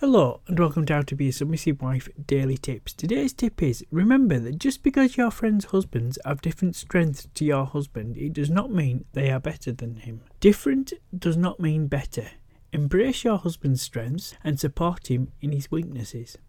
Hello and welcome to How to Be a Submissive Wife Daily Tips. Today's tip is remember that just because your friends' husbands have different strengths to your husband, it does not mean they are better than him. Different does not mean better. Embrace your husband's strengths and support him in his weaknesses.